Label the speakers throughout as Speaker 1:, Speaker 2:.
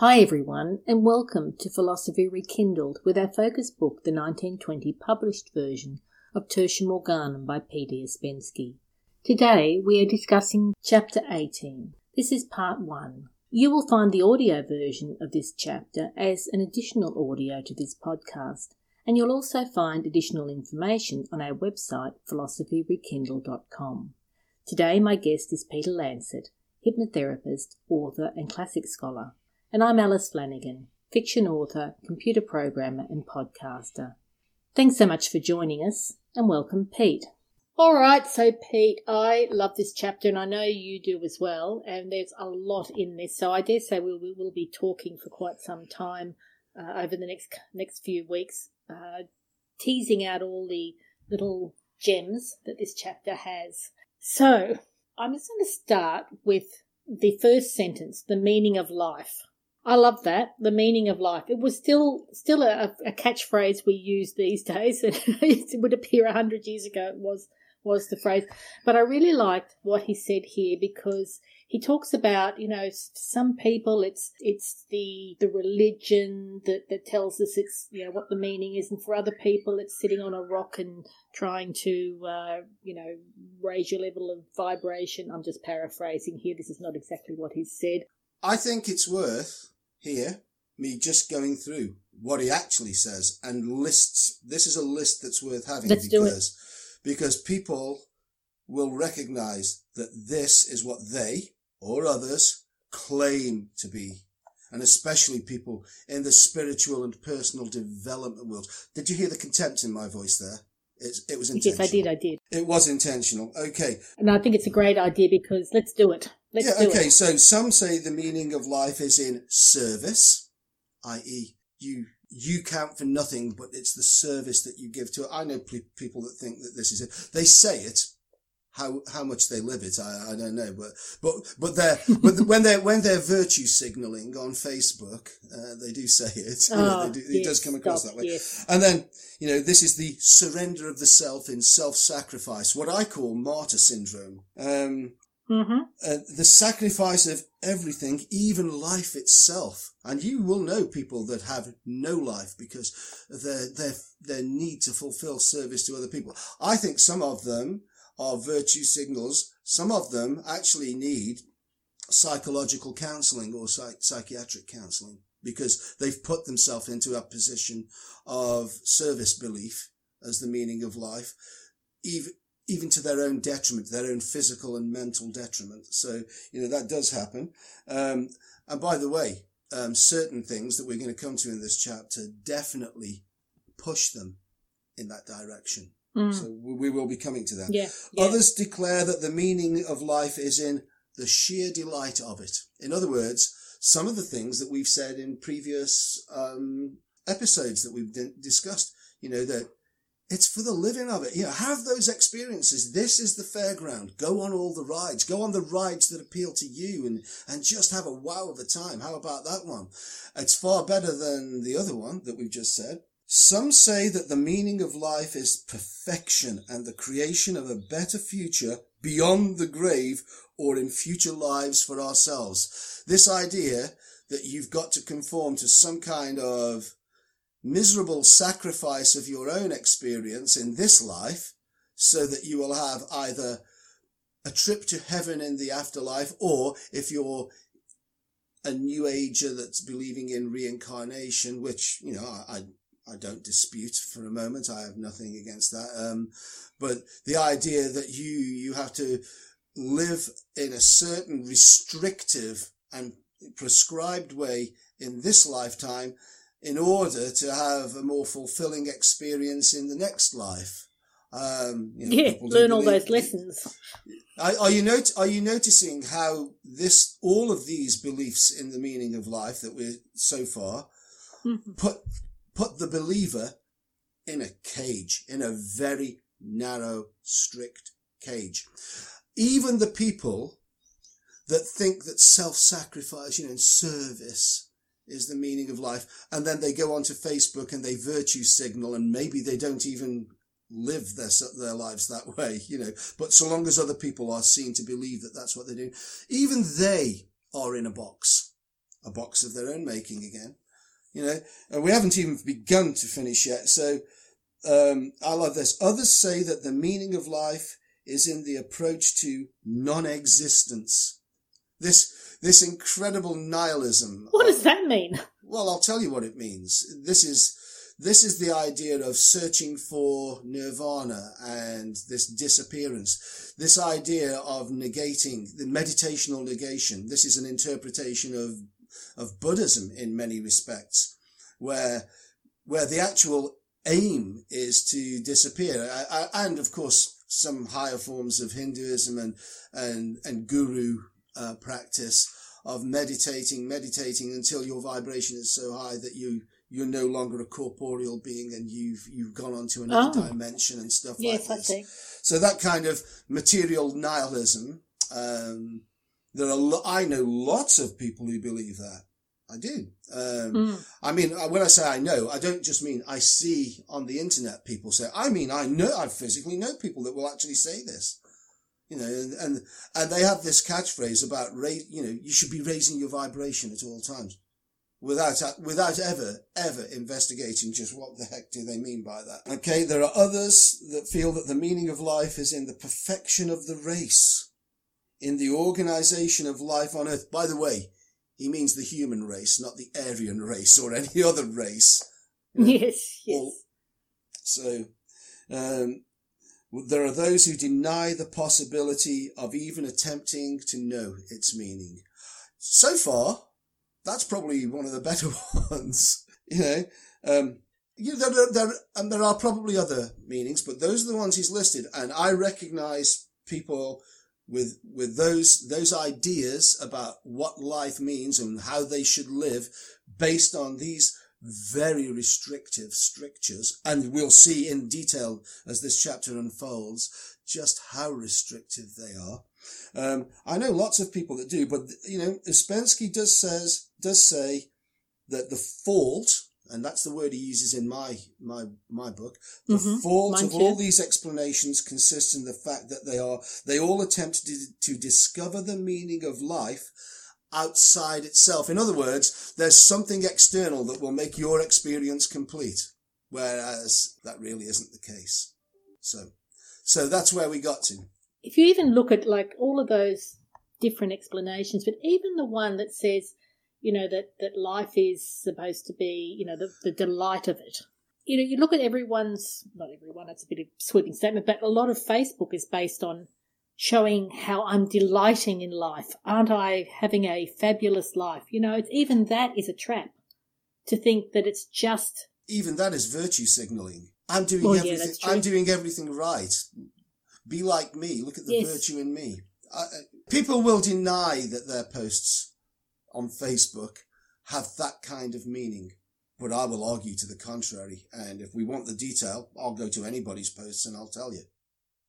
Speaker 1: Hi everyone, and welcome to Philosophy Rekindled with our focus book, the 1920 published version of Tertium Organum by Peter Ouspensky. Today we are discussing Chapter 18. This is Part 1. You will find the audio version of this chapter as an additional audio to this podcast, and you'll also find additional information on our website, philosophyrekindled.com. Today my guest is Peter Lancet, hypnotherapist, author, and classic scholar and I'm Alice Flanagan, fiction author, computer programmer, and podcaster. Thanks so much for joining us, and welcome, Pete. All right, so Pete, I love this chapter, and I know you do as well. And there's a lot in this, so I dare say we, will be talking for quite some time uh, over the next next few weeks, uh, teasing out all the little gems that this chapter has. So I'm just going to start with the first sentence, the meaning of life. I love that the meaning of life. It was still still a, a catchphrase we use these days. it would appear hundred years ago. It was was the phrase, but I really liked what he said here because he talks about you know some people it's it's the the religion that that tells us it's you know what the meaning is, and for other people it's sitting on a rock and trying to uh, you know raise your level of vibration. I'm just paraphrasing here. This is not exactly what he said.
Speaker 2: I think it's worth here, me just going through what he actually says and lists. This is a list that's worth having
Speaker 1: Let's
Speaker 2: because, because people will recognize that this is what they or others claim to be. And especially people in the spiritual and personal development world. Did you hear the contempt in my voice there? It, it was intentional.
Speaker 1: Yes, I did. I did.
Speaker 2: It was intentional. Okay.
Speaker 1: And I think it's a great idea because let's do it. Let's
Speaker 2: yeah. okay.
Speaker 1: It.
Speaker 2: So some say the meaning of life is in service, i.e., you you count for nothing, but it's the service that you give to it. I know people that think that this is it. They say it. How how much they live it, I, I don't know, but but but they're but when they're when they're virtue signaling on Facebook, uh, they do say it.
Speaker 1: Oh, know, do,
Speaker 2: yes, it does come across
Speaker 1: stop,
Speaker 2: that way.
Speaker 1: Yes.
Speaker 2: And then you know this is the surrender of the self in self-sacrifice, what I call martyr syndrome. Um,
Speaker 1: Mm-hmm.
Speaker 2: Uh, the sacrifice of everything, even life itself. And you will know people that have no life because their, their, their need to fulfill service to other people. I think some of them are virtue signals. Some of them actually need psychological counseling or psych- psychiatric counseling because they've put themselves into a position of service belief as the meaning of life. Even, even to their own detriment, their own physical and mental detriment. So, you know, that does happen. Um, and by the way, um, certain things that we're going to come to in this chapter definitely push them in that direction.
Speaker 1: Mm.
Speaker 2: So we will be coming to that.
Speaker 1: Yeah, yeah.
Speaker 2: Others declare that the meaning of life is in the sheer delight of it. In other words, some of the things that we've said in previous um, episodes that we've discussed, you know, that it's for the living of it. You know, have those experiences. This is the fairground. Go on all the rides. Go on the rides that appeal to you and, and just have a wow of a time. How about that one? It's far better than the other one that we've just said. Some say that the meaning of life is perfection and the creation of a better future beyond the grave or in future lives for ourselves. This idea that you've got to conform to some kind of miserable sacrifice of your own experience in this life so that you will have either a trip to heaven in the afterlife or if you're a new ager that's believing in reincarnation, which, you know, I, I don't dispute for a moment. I have nothing against that. Um, but the idea that you, you have to live in a certain restrictive and prescribed way in this lifetime in order to have a more fulfilling experience in the next life. Um,
Speaker 1: you know, yeah, learn all those lessons.
Speaker 2: Are, are you not, Are you noticing how this, all of these beliefs in the meaning of life that we're so far,
Speaker 1: mm-hmm.
Speaker 2: put put the believer in a cage, in a very narrow, strict cage. Even the people that think that self-sacrifice, you know, in service is the meaning of life. And then they go onto Facebook and they virtue signal and maybe they don't even live their, their lives that way, you know, but so long as other people are seen to believe that that's what they do, even they are in a box. a box of their own making again. You know, and we haven't even begun to finish yet. So, um, I love this. Others say that the meaning of life is in the approach to non-existence. This, this incredible nihilism.
Speaker 1: What does that mean?
Speaker 2: Well, I'll tell you what it means. This is, this is the idea of searching for nirvana and this disappearance. This idea of negating the meditational negation. This is an interpretation of, of Buddhism in many respects, where, where the actual aim is to disappear. And of course, some higher forms of Hinduism and, and, and guru uh, practice of meditating, meditating until your vibration is so high that you, you're no longer a corporeal being and you've, you've gone on to another oh. dimension and stuff yes, like this. So that kind of material nihilism, um, there are, lo- I know lots of people who believe that. I do. Um, mm. I mean, uh, when I say I know, I don't just mean I see on the internet people say, I mean, I know, I physically know people that will actually say this. You know, and, and, and they have this catchphrase about, raise, you know, you should be raising your vibration at all times without, without ever, ever investigating just what the heck do they mean by that. Okay. There are others that feel that the meaning of life is in the perfection of the race, in the organization of life on earth. By the way, he means the human race, not the Aryan race or any other race.
Speaker 1: Yes, yes.
Speaker 2: so, um, there are those who deny the possibility of even attempting to know its meaning. So far, that's probably one of the better ones. you know, um, you know, there, there, and there are probably other meanings, but those are the ones he's listed. And I recognize people with with those those ideas about what life means and how they should live based on these very restrictive strictures and we'll see in detail as this chapter unfolds just how restrictive they are um, i know lots of people that do but you know Ouspensky does says does say that the fault and that's the word he uses in my my my book. The mm-hmm. fault of all these explanations consists in the fact that they are they all attempt to, to discover the meaning of life outside itself. In other words, there's something external that will make your experience complete, whereas that really isn't the case. So, so that's where we got to.
Speaker 1: If you even look at like all of those different explanations, but even the one that says you know, that, that life is supposed to be, you know, the, the delight of it. You know, you look at everyone's, not everyone, that's a bit of sweeping statement, but a lot of Facebook is based on showing how I'm delighting in life. Aren't I having a fabulous life? You know, it's, even that is a trap to think that it's just.
Speaker 2: Even that is virtue signaling. I'm doing well, everything. Yeah, I'm doing everything right. Be like me. Look at the yes. virtue in me. I, people will deny that their posts on Facebook have that kind of meaning. But I will argue to the contrary. And if we want the detail, I'll go to anybody's posts and I'll tell you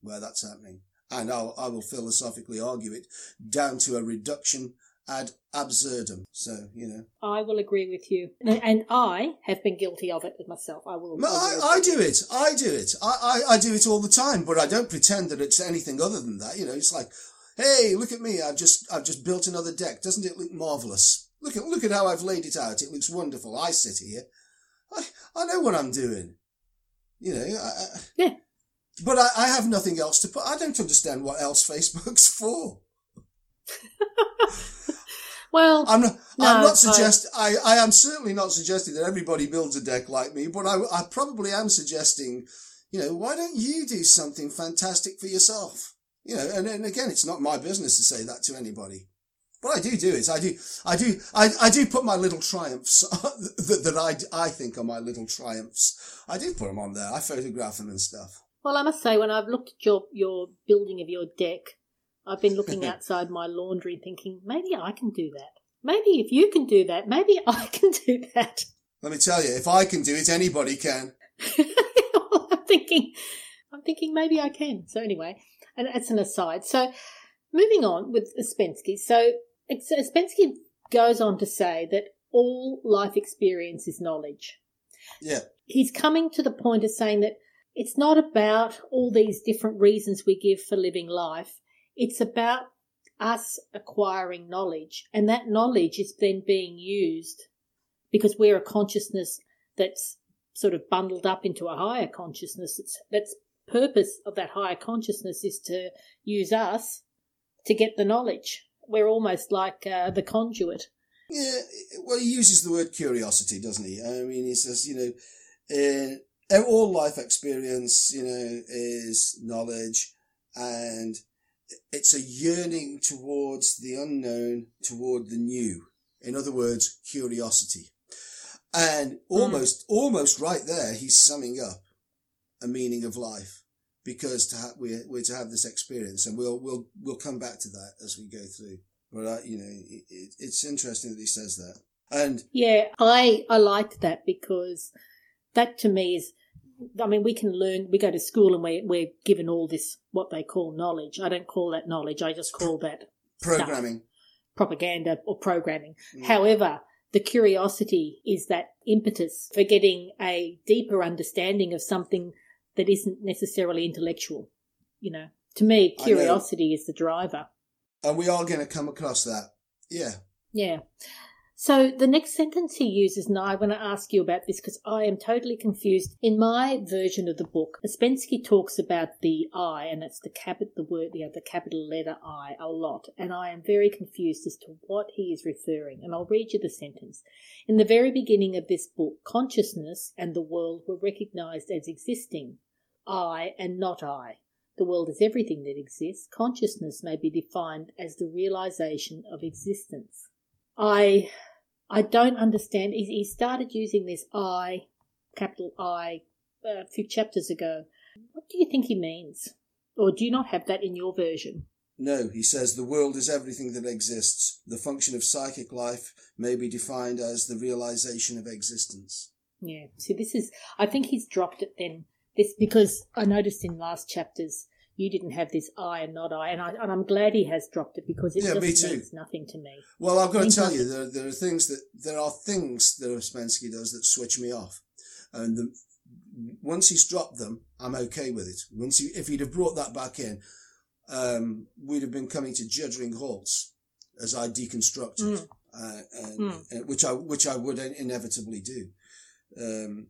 Speaker 2: where that's happening. And I'll, I will philosophically argue it down to a reduction ad absurdum. So, you know.
Speaker 1: I will agree with you. And I have been guilty of it myself. I will.
Speaker 2: I, I, do it. I do it. I, I, I do it all the time, but I don't pretend that it's anything other than that. You know, it's like, Hey, look at me. I've just, I've just built another deck. Doesn't it look marvelous? Look at, look at how I've laid it out. It looks wonderful. I sit here. I, I know what I'm doing. You know, I,
Speaker 1: yeah.
Speaker 2: But I, I have nothing else to put. I don't understand what else Facebook's for.
Speaker 1: well,
Speaker 2: I'm not. No, I'm not suggest. I, I am certainly not suggesting that everybody builds a deck like me, but I, I probably am suggesting, you know, why don't you do something fantastic for yourself? You know, and, and again, it's not my business to say that to anybody. What I do do is I do, I do, I, I do put my little triumphs that, that I, I think are my little triumphs. I do put them on there. I photograph them and stuff.
Speaker 1: Well, I must say, when I've looked at your, your building of your deck, I've been looking outside my laundry thinking, maybe I can do that. Maybe if you can do that, maybe I can do that.
Speaker 2: Let me tell you, if I can do it, anybody can.
Speaker 1: I'm thinking, I'm thinking maybe I can. So anyway, and that's an aside. So moving on with Ouspensky. So Ouspensky goes on to say that all life experience is knowledge.
Speaker 2: Yeah.
Speaker 1: He's coming to the point of saying that it's not about all these different reasons we give for living life. It's about us acquiring knowledge, and that knowledge is then being used because we're a consciousness that's sort of bundled up into a higher consciousness. It's, that's purpose of that higher consciousness is to use us to get the knowledge. We're almost like uh, the conduit.
Speaker 2: Yeah, well, he uses the word curiosity, doesn't he? I mean, he says, you know, uh, all life experience, you know, is knowledge and it's a yearning towards the unknown, toward the new. In other words, curiosity. And hmm. almost, mm. almost right there, he's summing up a meaning of life because to ha- we're, we're to have this experience and we'll, we'll, we'll come back to that as we go through. But, uh, you know, it, it, it's interesting that he says that. And
Speaker 1: yeah, I, I like that because that to me is, I mean, we can learn, we go to school and we're, we're given all this, what they call knowledge. I don't call that knowledge. I just call that
Speaker 2: programming,
Speaker 1: stuff, propaganda or programming. Mm. However, the curiosity is that impetus for getting a deeper understanding of something that isn't necessarily intellectual. You know, to me, curiosity is the driver.
Speaker 2: And we are going to come across that. Yeah.
Speaker 1: Yeah. So the next sentence he uses, and I want to ask you about this because I am totally confused. In my version of the book, Ouspensky talks about the I, and that's the capital, the word, you know, the capital letter I a lot, and I am very confused as to what he is referring. And I'll read you the sentence. In the very beginning of this book, consciousness and the world were recognized as existing. I and not I. The world is everything that exists. Consciousness may be defined as the realization of existence. I I don't understand. He, he started using this I, capital I, uh, a few chapters ago. What do you think he means? Or do you not have that in your version?
Speaker 2: No, he says the world is everything that exists. The function of psychic life may be defined as the realization of existence.
Speaker 1: Yeah. See, this is, I think he's dropped it then. This, because I noticed in last chapters, you didn't have this I and not I, and, I, and I'm glad he has dropped it because it yeah, just means nothing to me.
Speaker 2: Well, I've got to tell you, there, there are things that there are things that Ouspensky does that switch me off, and the, once he's dropped them, I'm okay with it. Once he, if he'd have brought that back in, um, we'd have been coming to juddering halts as I deconstructed, mm. uh, and, mm. which I which I would inevitably do. Um,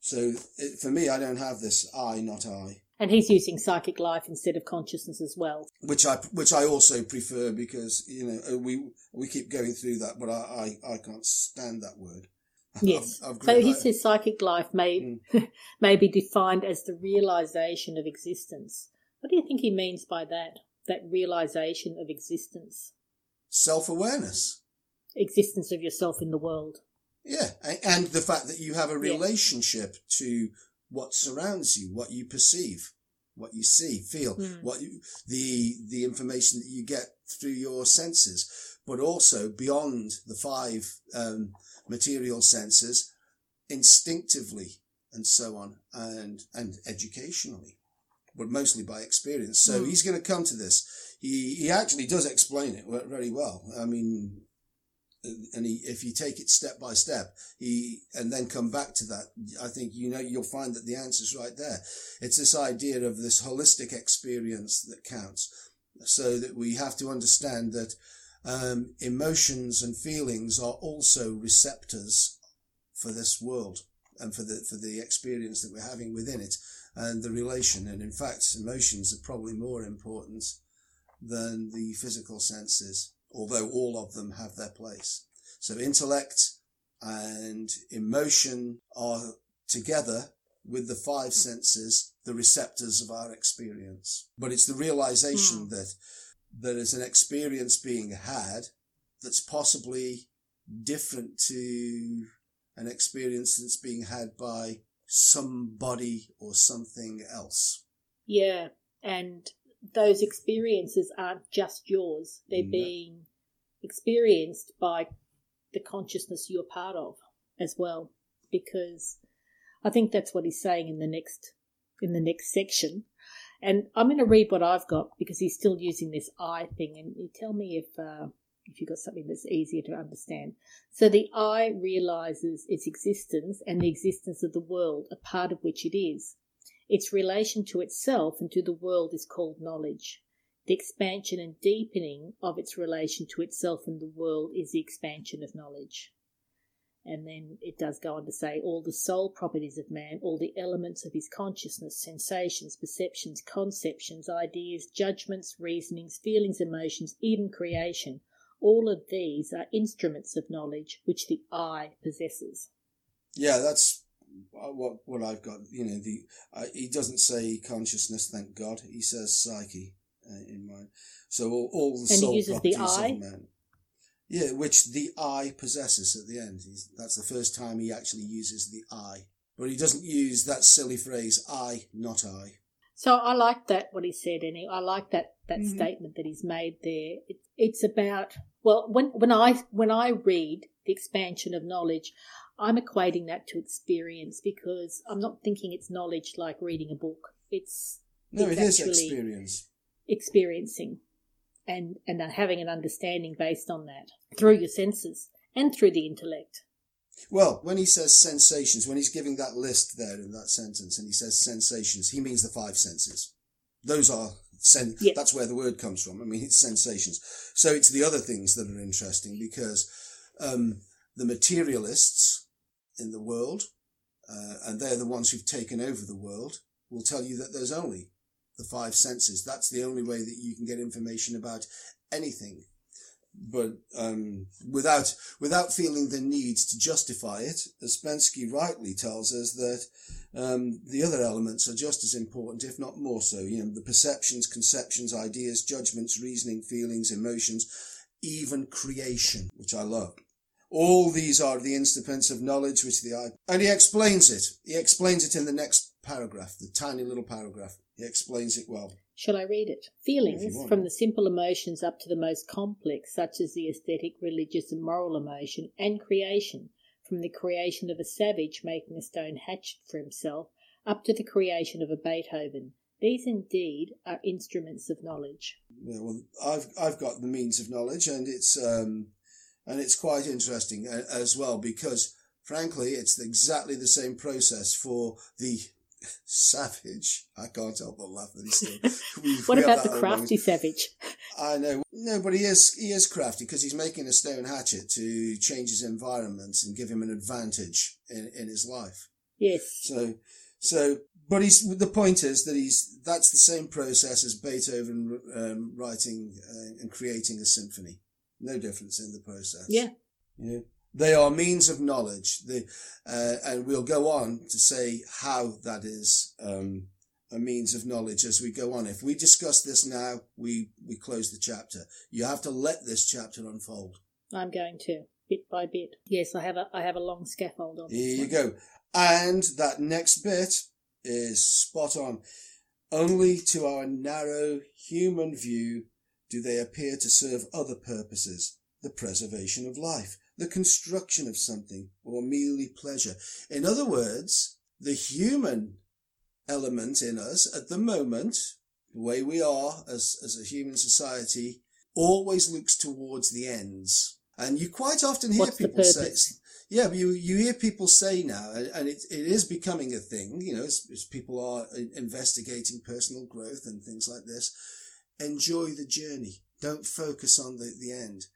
Speaker 2: so it, for me, I don't have this I, not I.
Speaker 1: And he's using psychic life instead of consciousness as well.
Speaker 2: Which I which I also prefer because you know uh, we we keep going through that, but I I, I can't stand that word.
Speaker 1: Yes. I've, I've so he says psychic life may mm. may be defined as the realization of existence. What do you think he means by that? That realization of existence.
Speaker 2: Self awareness.
Speaker 1: Existence of yourself in the world.
Speaker 2: Yeah, and the fact that you have a relationship yeah. to what surrounds you, what you perceive, what you see, feel, mm. what you, the the information that you get through your senses, but also beyond the five um, material senses, instinctively and so on, and and educationally, but mostly by experience. So mm. he's going to come to this. He he actually does explain it very well. I mean, and he, if you take it step by step, he, and then come back to that, I think, you know, you'll find that the answer's right there. It's this idea of this holistic experience that counts. So that we have to understand that, um, emotions and feelings are also receptors for this world and for the, for the experience that we're having within it and the relation. And in fact, emotions are probably more important than the physical senses although all of them have their place. So intellect and emotion are together with the five senses, the receptors of our experience. But it's the realization mm. that there is an experience being had that's possibly different to an experience that's being had by somebody or something else.
Speaker 1: Yeah. And those experiences aren't just yours, they're no. being experienced by the consciousness you're part of as well. Because I think that's what he's saying in the next in the next section. And I'm going to read what I've got because he's still using this I thing. And you tell me if uh, if you've got something that's easier to understand. So the I realizes its existence and the existence of the world, a part of which it is. Its relation to itself and to the world is called knowledge. The expansion and deepening of its relation to itself and the world is the expansion of knowledge. And then it does go on to say all the soul properties of man, all the elements of his consciousness, sensations, perceptions, conceptions, ideas, judgments, reasonings, feelings, emotions, even creation, all of these are instruments of knowledge which the I possesses.
Speaker 2: Yeah, that's what what I've got. You know, the uh, he doesn't say consciousness, thank God. He says psyche uh, in mind. So all, all the
Speaker 1: and
Speaker 2: soul
Speaker 1: he uses
Speaker 2: properties
Speaker 1: the I.
Speaker 2: of man. Yeah, which the I possesses at the end. He's, that's the first time he actually uses the I. But he doesn't use that silly phrase, I, not I.
Speaker 1: So I like that what he said, and I like that that
Speaker 2: Mhm.
Speaker 1: statement that he's made there. It, it's about well, when when I when I read the expansion of knowledge, I'm equating that to experience because I'm not thinking it's knowledge like reading a book. It's
Speaker 2: No,
Speaker 1: It's
Speaker 2: it is experience.
Speaker 1: experiencing and and having an understanding based on that through your senses and through the intellect.
Speaker 2: Well, when he says sensations, when he's giving that list there in that sentence, and he says sensations, he means the five senses. Those are sen-
Speaker 1: Yeah.
Speaker 2: that's where the word comes from. I mean, it's sensations. So it's the other things that are interesting because um, the materialists in the world, uh, and they're the ones who've taken over the world, will tell you that there's only the five senses. That's the only way that you can get information about anything. But um, without without feeling the need to justify it, Ouspensky rightly tells us that um, the other elements are just as important, if not more so. You know, the perceptions, conceptions, ideas, judgments, reasoning, feelings, emotions, even creation, which I love. All these are the instruments of knowledge which the I. And he explains it. He explains it in the next paragraph, the tiny little paragraph. He explains it well.
Speaker 1: Shall I read it? Feelings, from the simple emotions up to the most complex, such as the aesthetic, religious, and moral emotion, and creation, from the creation of a savage making a stone hatchet for himself, up to the creation of a Beethoven. These indeed are instruments of knowledge.
Speaker 2: Yeah, well, I've I've got the means of knowledge, and it's um, and it's quite interesting as well because, frankly, it's exactly the same process for the savage. I can't help but laugh at this thing.
Speaker 1: What about the crafty savage?
Speaker 2: I know, no, but he is he is crafty because he's making a stone hatchet to change his environment and give him an advantage in in his life.
Speaker 1: Yes.
Speaker 2: So, so, but he's the point is that he's that's the same process as Beethoven um, writing uh, and creating a symphony. No difference in the process.
Speaker 1: Yeah.
Speaker 2: Yeah. They are means of knowledge. The, uh, and we'll go on to say how that is um, a means of knowledge as we go on. If we discuss this now, we we close the chapter. You have to let this chapter unfold.
Speaker 1: I'm going to bit by bit. Yes, I have a I have a long scaffold on.
Speaker 2: Here you go. And that next bit is spot on. Only to our narrow human view do they appear to serve other purposes, the preservation of life, the construction of something, or merely pleasure. In other words, the human element in us at the moment, the way we are as, as a human society, always looks towards the ends. And you quite often hear
Speaker 1: What's
Speaker 2: people say, yeah, but you, you hear people say now, and, it, it is becoming a thing, you know, as, as people are investigating personal growth and things like this. Enjoy the journey. Don't focus on the, the end.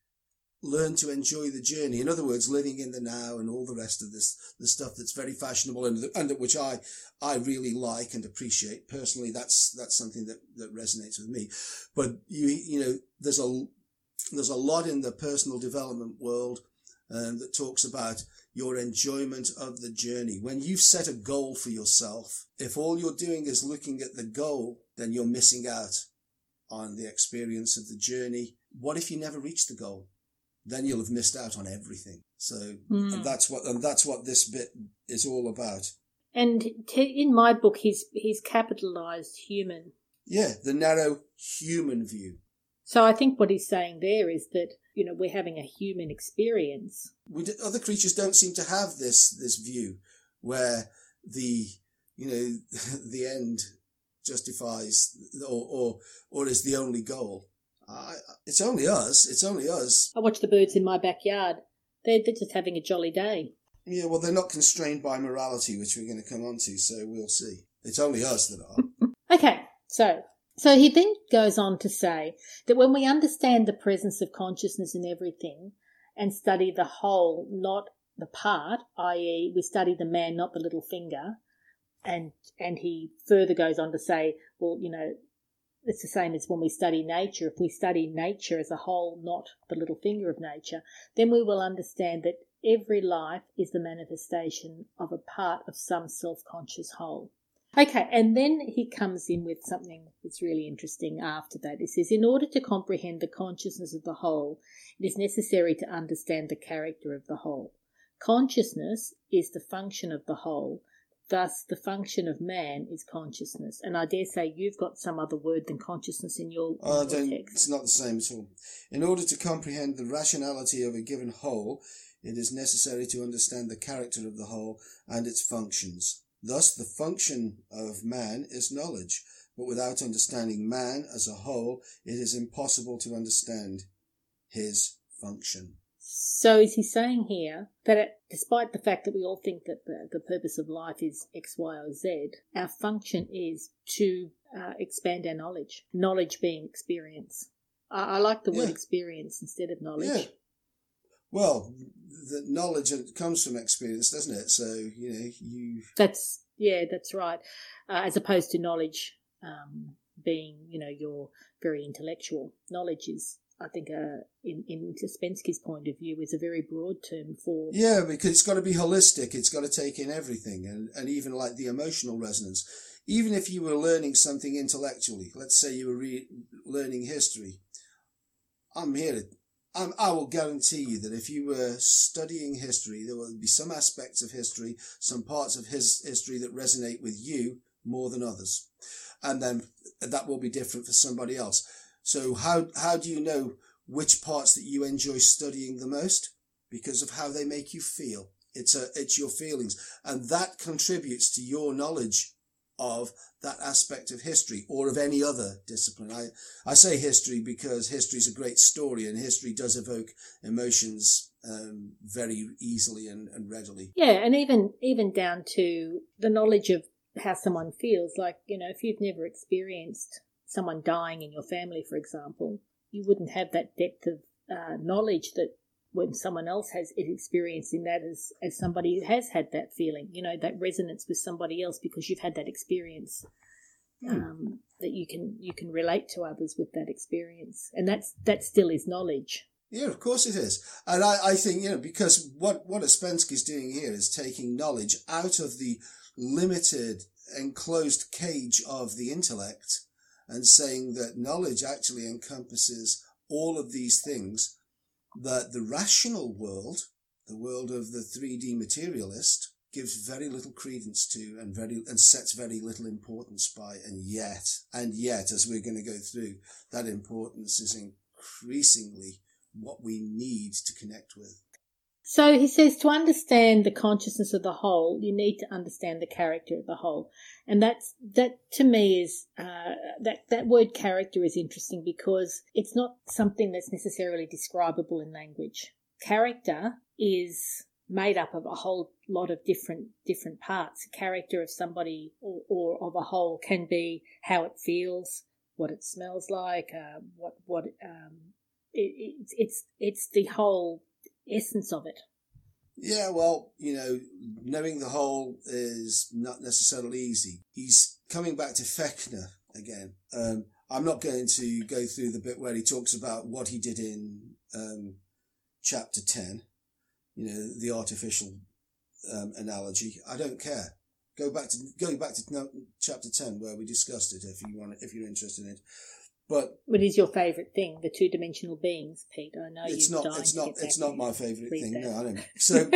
Speaker 2: Learn to enjoy the journey. In other words, living in the now and all the rest of this, the stuff that's very fashionable and, and which I, I really like and appreciate. Personally, that's, that's something that, that resonates with me. But you, you know, there's a, there's a lot in the personal development world um, that talks about your enjoyment of the journey. When you've set a goal for yourself, if all you're doing is looking at the goal, then you're missing out on the experience of the journey. What if you never reach the goal? Then you'll have missed out on everything. So and hmm. that's what and that's what this bit is all about.
Speaker 1: And t- in my book, he's he's capitalized human.
Speaker 2: Yeah, the narrow human view.
Speaker 1: So I think what he's saying there is that you know we're having a human experience.
Speaker 2: we d- other creatures don't seem to have this this view where the you know the end justifies or or or is the only goal. I, it's only us. It's only us.
Speaker 1: I watch the birds in my backyard. They're, they're just having a jolly day.
Speaker 2: Yeah, well, they're not constrained by morality, which we're going to come on to. So we'll see. It's only us that are.
Speaker 1: Okay, so So he then goes on to say that when we understand the presence of consciousness in everything and study the whole, not the part, i.e., we study the man, not the little finger, and and he further goes on to say, well, you know, it's the same as when we study nature. If we study nature as a whole, not the little finger of nature, then we will understand that every life is the manifestation of a part of some self conscious whole. Okay, and then he comes in with something that's really interesting after that. He says, In order to comprehend the consciousness of the whole, it is necessary to understand the character of the whole. Consciousness is the function of the whole, thus, the function of man is consciousness. And I dare say you've got some other word than consciousness in your, in your text.
Speaker 2: it's not the same at all. In order to comprehend the rationality of a given whole, it is necessary to understand the character of the whole and its functions. Thus, the function of man is knowledge, but without understanding man as a whole, it is impossible to understand his function.
Speaker 1: So is he saying here that it, despite the fact that we all think that the, the purpose of life is X, Y, or Z, our function is to uh, expand our knowledge, knowledge being experience. I, I like the word experience instead of knowledge.
Speaker 2: Yeah. Well, the knowledge comes from experience, doesn't it? So, you know, you
Speaker 1: That's, yeah, that's right. Uh, as opposed to knowledge um, being, you know, you're very intellectual. Knowledge is, I think, uh, in, in Spensky's point of view, is a very broad term for
Speaker 2: Yeah, because it's got to be holistic. It's got to take in everything, and, and even like the emotional resonance. Even if you were learning something intellectually, let's say you were re- learning history, I'm here to, I'm, I will guarantee you that if you were studying history, there will be some aspects of history, some parts of his history that resonate with you more than others, and then that will be different for somebody else. So how how do you know which parts that you enjoy studying the most? because of how they make you feel. It's a, it's your feelings. And that contributes to your knowledge of that aspect of history or of any other discipline. I, I say history because history is a great story and history does evoke emotions um, very easily and, and readily.
Speaker 1: Yeah, and even even down to the knowledge of how someone feels. Like you know, if you've never experienced someone dying in your family, for example, you wouldn't have that depth of uh, knowledge that when someone else has is experiencing that as as somebody who has had that feeling. You know, that resonance with somebody else because you've had that experience. Um, that you can you can relate to others with that experience, and that's that still is knowledge.
Speaker 2: Yeah, of course it is. And I, I think, you know, because what, what Ouspensky's doing here is taking knowledge out of the limited, enclosed cage of the intellect and saying that knowledge actually encompasses all of these things that the rational world, the world of the 3D materialist, gives very little credence to and very and sets very little importance by and yet and yet as we're going to go through that importance is increasingly what we need to connect with
Speaker 1: So he says to understand the consciousness of the whole, you need to understand the character of the whole, and that's that to me is uh, that that word character is interesting because it's not something that's necessarily describable in language. Character is made up of a whole lot of different different parts. Character of somebody or, or of a whole can be how it feels, what it smells like, uh, what what um, it, it's it's it's the whole essence of it.
Speaker 2: Yeah, well, you know, knowing the whole is not necessarily easy. He's coming back to Fechner again. Um, I'm not going to go through the bit where he talks about what he did in um, chapter 10, you know, the artificial um, analogy. I don't care. Go back to going back to chapter 10 where we discussed it if you want if you're interested in it. But
Speaker 1: What is your favourite thing? The two dimensional beings, Pete. I know
Speaker 2: it's
Speaker 1: you're
Speaker 2: not
Speaker 1: dying
Speaker 2: it's
Speaker 1: to
Speaker 2: not it's not my favorite thing
Speaker 1: that.
Speaker 2: no i don't so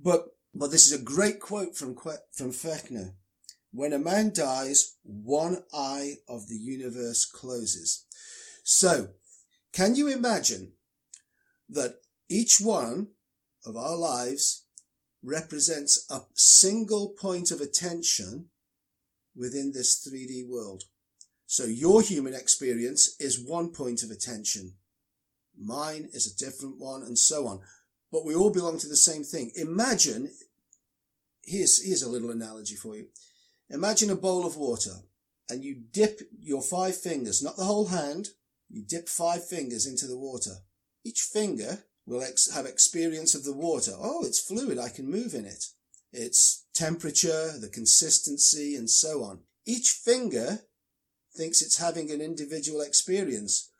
Speaker 2: but but this is a great quote from from fechner when a man dies one eye of the universe closes so can you imagine that each one of our lives represents a single point of attention within this 3d world so your human experience is one point of attention Mine is a different one, and so on. But we all belong to the same thing. Imagine, here's, here's a little analogy for you. Imagine a bowl of water. and you dip your five fingers, not the whole hand, you dip five fingers into the water. Each finger will ex- have experience of the water. Oh, it's fluid. I can move in it. Its temperature, the consistency, and so on. Each finger thinks it's having an individual experience.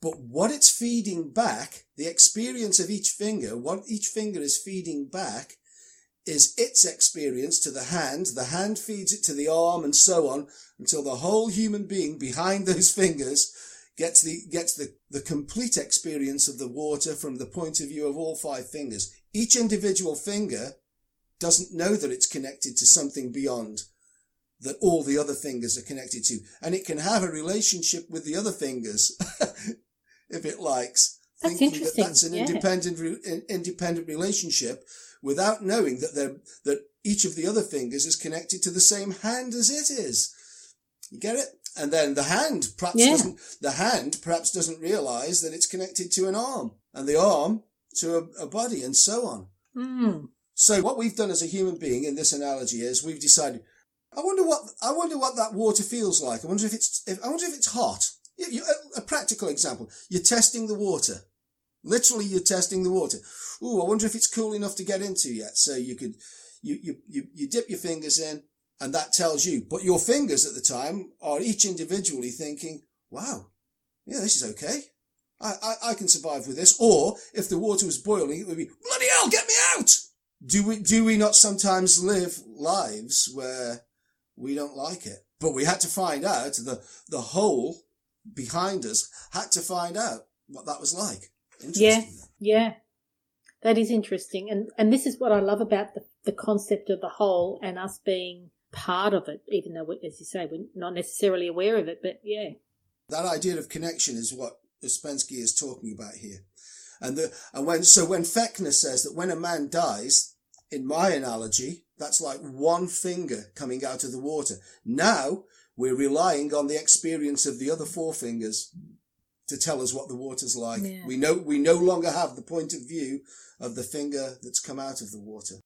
Speaker 2: But what it's feeding back, the experience of each finger, what each finger is feeding back is its experience to the hand. The hand feeds it to the arm and so on until the whole human being behind those fingers gets the, gets the, the complete experience of the water from the point of view of all five fingers. Each individual finger doesn't know that it's connected to something beyond that all the other fingers are connected to. And it can have a relationship with the other fingers if it likes.
Speaker 1: That's
Speaker 2: thinking
Speaker 1: interesting.
Speaker 2: that that's an
Speaker 1: yeah.
Speaker 2: independent, re- independent relationship without knowing that they're, that each of the other fingers is connected to the same hand as it is. You get it? And then the hand perhaps
Speaker 1: Yeah.
Speaker 2: doesn't, the hand perhaps doesn't realize that it's connected to an arm and the arm to a, a body and so on.
Speaker 1: Mm.
Speaker 2: So what we've done as a human being in this analogy is we've decided, I wonder what, I wonder what that water feels like. I wonder if it's, if, I wonder if it's hot. You, a, a practical example. You're testing the water. Literally, you're testing the water. Ooh, I wonder if it's cool enough to get into yet. So you could, you, you, you, you dip your fingers in and that tells you, but your fingers at the time are each individually thinking, wow, yeah, this is okay. I, I, I can survive with this. Or if the water was boiling, it would be, bloody hell, get me out! Do we, do we not sometimes live lives where we don't like it? But we had to find out, the, the whole behind us had to find out what that was like.
Speaker 1: Yeah.
Speaker 2: Interesting.
Speaker 1: Yeah. That is interesting. And and this is what I love about the, the concept of the whole and us being part of it, even though, we, as you say, we're not necessarily aware of it. But yeah.
Speaker 2: That idea of connection is what Ouspensky is talking about here. And the, and when, so when Fechner says that when a man dies, in my analogy, that's like one finger coming out of the water. Now we're relying on the experience of the other four fingers to tell us what the water's like.
Speaker 1: Yeah.
Speaker 2: We know, we no longer have the point of view of the finger that's come out of the water.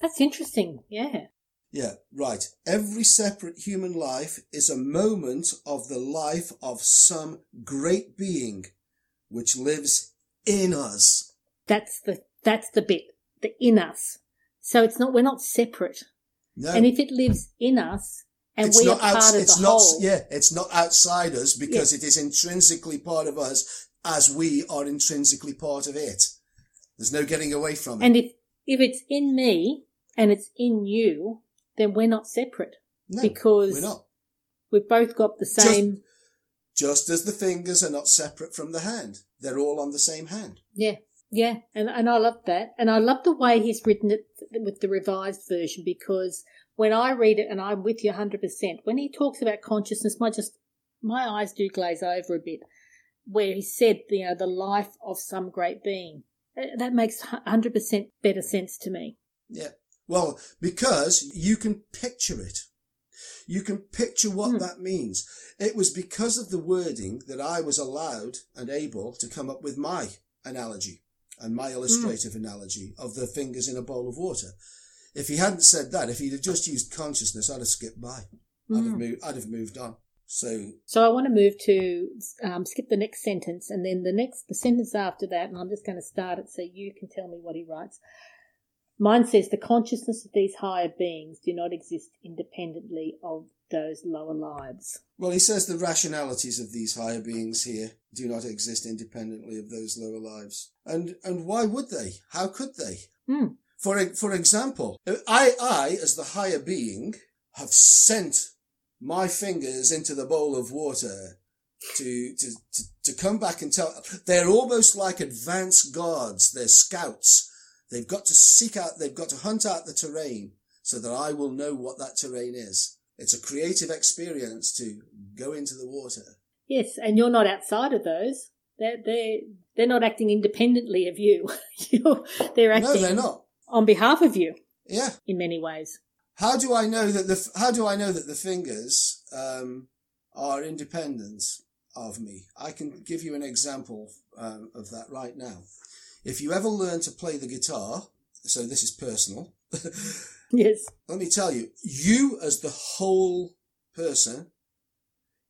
Speaker 1: That's interesting. Yeah.
Speaker 2: Yeah, right. Every separate human life is a moment of the life of some great being which lives in us.
Speaker 1: That's the that's the bit. The in us. So it's not we're not separate.
Speaker 2: No,
Speaker 1: And if it lives in us and
Speaker 2: it's
Speaker 1: we are
Speaker 2: not
Speaker 1: part
Speaker 2: outs-
Speaker 1: of
Speaker 2: it's
Speaker 1: the
Speaker 2: not,
Speaker 1: whole.
Speaker 2: yeah, it's not outside us because it is intrinsically part of us as we are intrinsically part of it. There's no getting away from it.
Speaker 1: And if if it's in me and it's in you, then we're not separate
Speaker 2: no,
Speaker 1: because
Speaker 2: we're not.
Speaker 1: we've both got the same.
Speaker 2: Just as the fingers are not separate from the hand. They're all on the same hand.
Speaker 1: Yeah, yeah, and and I love that, and I love the way he's written it with the revised version because when I read it, and I'm with you hundred percent, when he talks about consciousness, my just my eyes do glaze over a bit. Where he said, you know, the life of some great being, Uh, that makes hundred percent better sense to me.
Speaker 2: Yeah. Well, because you can picture it. You can picture what
Speaker 1: Hmm.
Speaker 2: that means. It was because of the wording that I was allowed and able to come up with my analogy and my illustrative analogy of the fingers in a bowl of water. If he hadn't said that, if he'd have just used consciousness, I'd have skipped by. I'd have
Speaker 1: Hmm.
Speaker 2: moved, I'd have moved on. So,
Speaker 1: So I want to move to um, skip the next sentence, and then the next the sentence after that, and I'm just going to start it so you can tell me what he writes. Mine says the consciousness of these higher beings do not exist independently of those lower lives.
Speaker 2: well, he says the rationalities of these higher beings here do not exist independently of those lower lives. And, and why would they? How could they?
Speaker 1: Hmm.
Speaker 2: For for example, I I as the higher being have sent my fingers into the bowl of water to to to, to come back and tell. They're almost like advanced guards. They're scouts. They've got to seek out. They've got to hunt out the terrain so that I will know what that terrain is. It's a creative experience to go into the water.
Speaker 1: Yes, and you're not outside of those. They're they're they're not acting independently of you. They're acting
Speaker 2: No, they're not.
Speaker 1: on behalf of you
Speaker 2: Yeah.
Speaker 1: in many ways.
Speaker 2: How do I know that the How do I know that the fingers um, are independent of me? I can give you an example um, of that right now. If you ever learn to play the guitar, so this is personal.
Speaker 1: Yes.
Speaker 2: let me tell you, you as the whole person,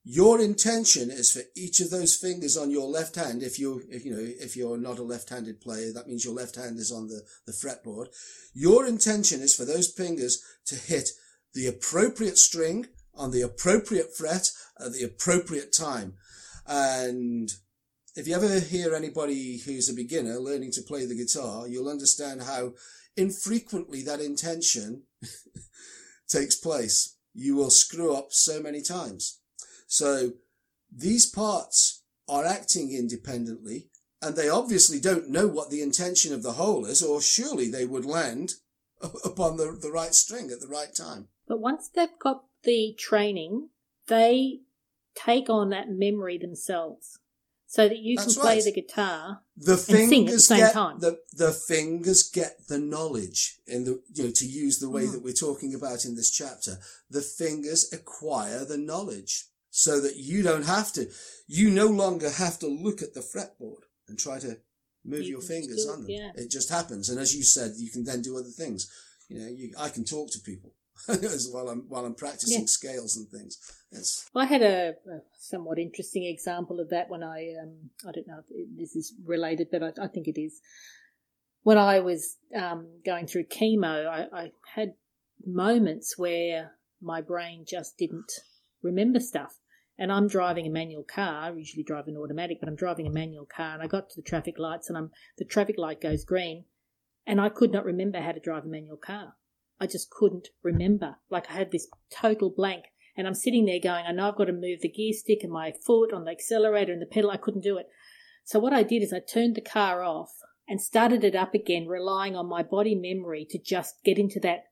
Speaker 2: your intention is for each of those fingers on your left hand. If you, if you know, if you're not a left-handed player, that means your left hand is on the, the fretboard. Your intention is for those fingers to hit the appropriate string on the appropriate fret at the appropriate time. And if you ever hear anybody who's a beginner learning to play the guitar, you'll understand how infrequently that intention takes place. You will screw up so many times. So these parts are acting independently and they obviously don't know what the intention of the whole is, or surely they would land upon the, the right string at the right time.
Speaker 1: But once they've got the training, they take on that memory themselves so that you That's can play right. the guitar the fingers
Speaker 2: the
Speaker 1: get time.
Speaker 2: The, the fingers get the knowledge in the you know to use the way mm. that we're talking about in this chapter the fingers acquire the knowledge so that you don't have to, you no longer have to look at the fretboard and try to move you your fingers still, on them. Yeah. It just happens. And as you said, you can then do other things. You know, you, I can talk to people while I'm, while I'm practicing yeah. scales and things.
Speaker 1: Well, I had a, a, somewhat interesting example of that when I, um, I don't know if this is related, but I, I think it is. When I was um, going through chemo, I, I had moments where my brain just didn't remember stuff and I'm driving a manual car. I usually drive an automatic, but I'm driving a manual car, and I got to the traffic lights, and I'm the traffic light goes green, and I could not remember how to drive a manual car. I just couldn't remember. Like I had this total blank, and I'm sitting there going, I know I've got to move the gear stick and my foot on the accelerator and the pedal. I couldn't do it. So what I did is I turned the car off and started it up again, relying on my body memory to just get into that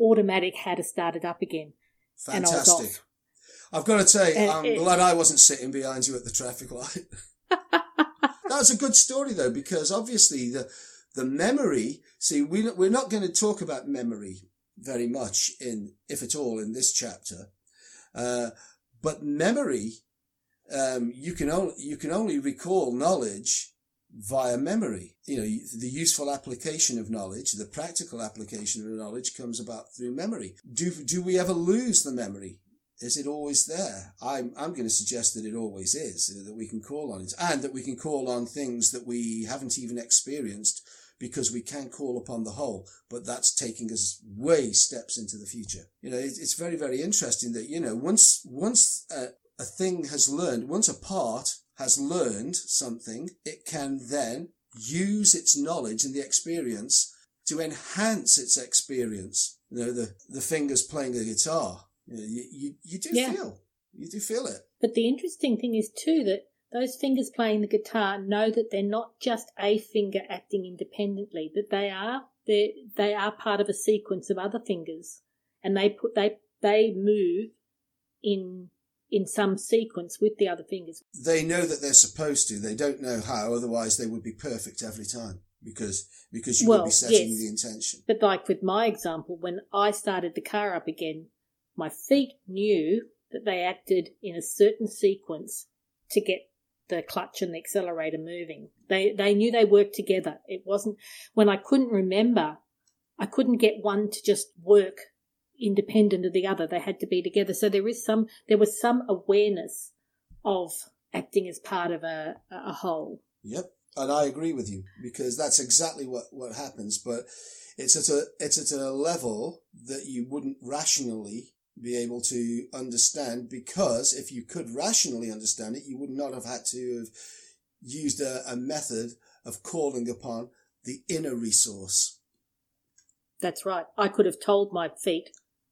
Speaker 1: automatic how to start it up again.
Speaker 2: Fantastic. And I was off. I've got to say, I'm um, it, glad I wasn't sitting behind you at the traffic light. That's a good story though, because obviously the the memory. See, we we're not going to talk about memory very much in, if at all, in this chapter. Uh, but memory, um, you can only you can only recall knowledge via memory. You know, the useful application of knowledge, the practical application of knowledge comes about through memory. Do, do we ever lose the memory? is it always there? I'm, I'm going to suggest that it always is, that we can call on it, and that we can call on things that we haven't even experienced because we can call upon the whole, but that's taking us way steps into the future. You know, it's very, very interesting that, you know, once, once a, a thing has learned, once a part has learned something, it can then use its knowledge and the experience to enhance its experience. You know, the, the fingers playing the guitar you, you, you do yeah. feel. You do feel it.
Speaker 1: But the interesting thing is, too, that those fingers playing the guitar know that they're not just a finger acting independently, that they are they they are part of a sequence of other fingers, and they put they they move in in some sequence with the other fingers.
Speaker 2: They know that they're supposed to. They don't know how. Otherwise, they would be perfect every time because because you well, would be setting yes. the intention.
Speaker 1: But like with my example, when I started the car up again, my feet knew that they acted in a certain sequence to get the clutch and the accelerator moving. They they knew they worked together. It wasn't when I couldn't remember, I couldn't get one to just work independent of the other. They had to be together. So there is some there was some awareness of acting as part of a a whole.
Speaker 2: Yep. And I agree with you because that's exactly what, what happens. But it's at a it's at a level that you wouldn't rationally be able to understand because if you could rationally understand it, you would not have had to have used a, a method of calling upon the inner resource.
Speaker 1: That's right. I could have told my feet,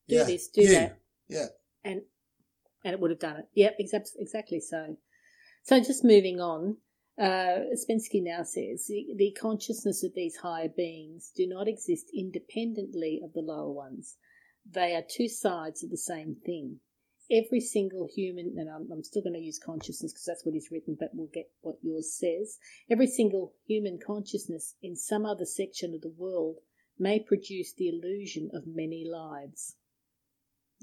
Speaker 1: do yeah, this, do
Speaker 2: you.
Speaker 1: that.
Speaker 2: Yeah.
Speaker 1: And and it would have done it. Yep, exactly, exactly so. So just moving on, uh, Ouspensky now says the, the consciousness of these higher beings do not exist independently of the lower ones. They are two sides of the same thing. Every single human, and I'm, I'm still going to use consciousness because that's what he's written, but we'll get what yours says. Every single human consciousness in some other section of the world may produce the illusion of many lives.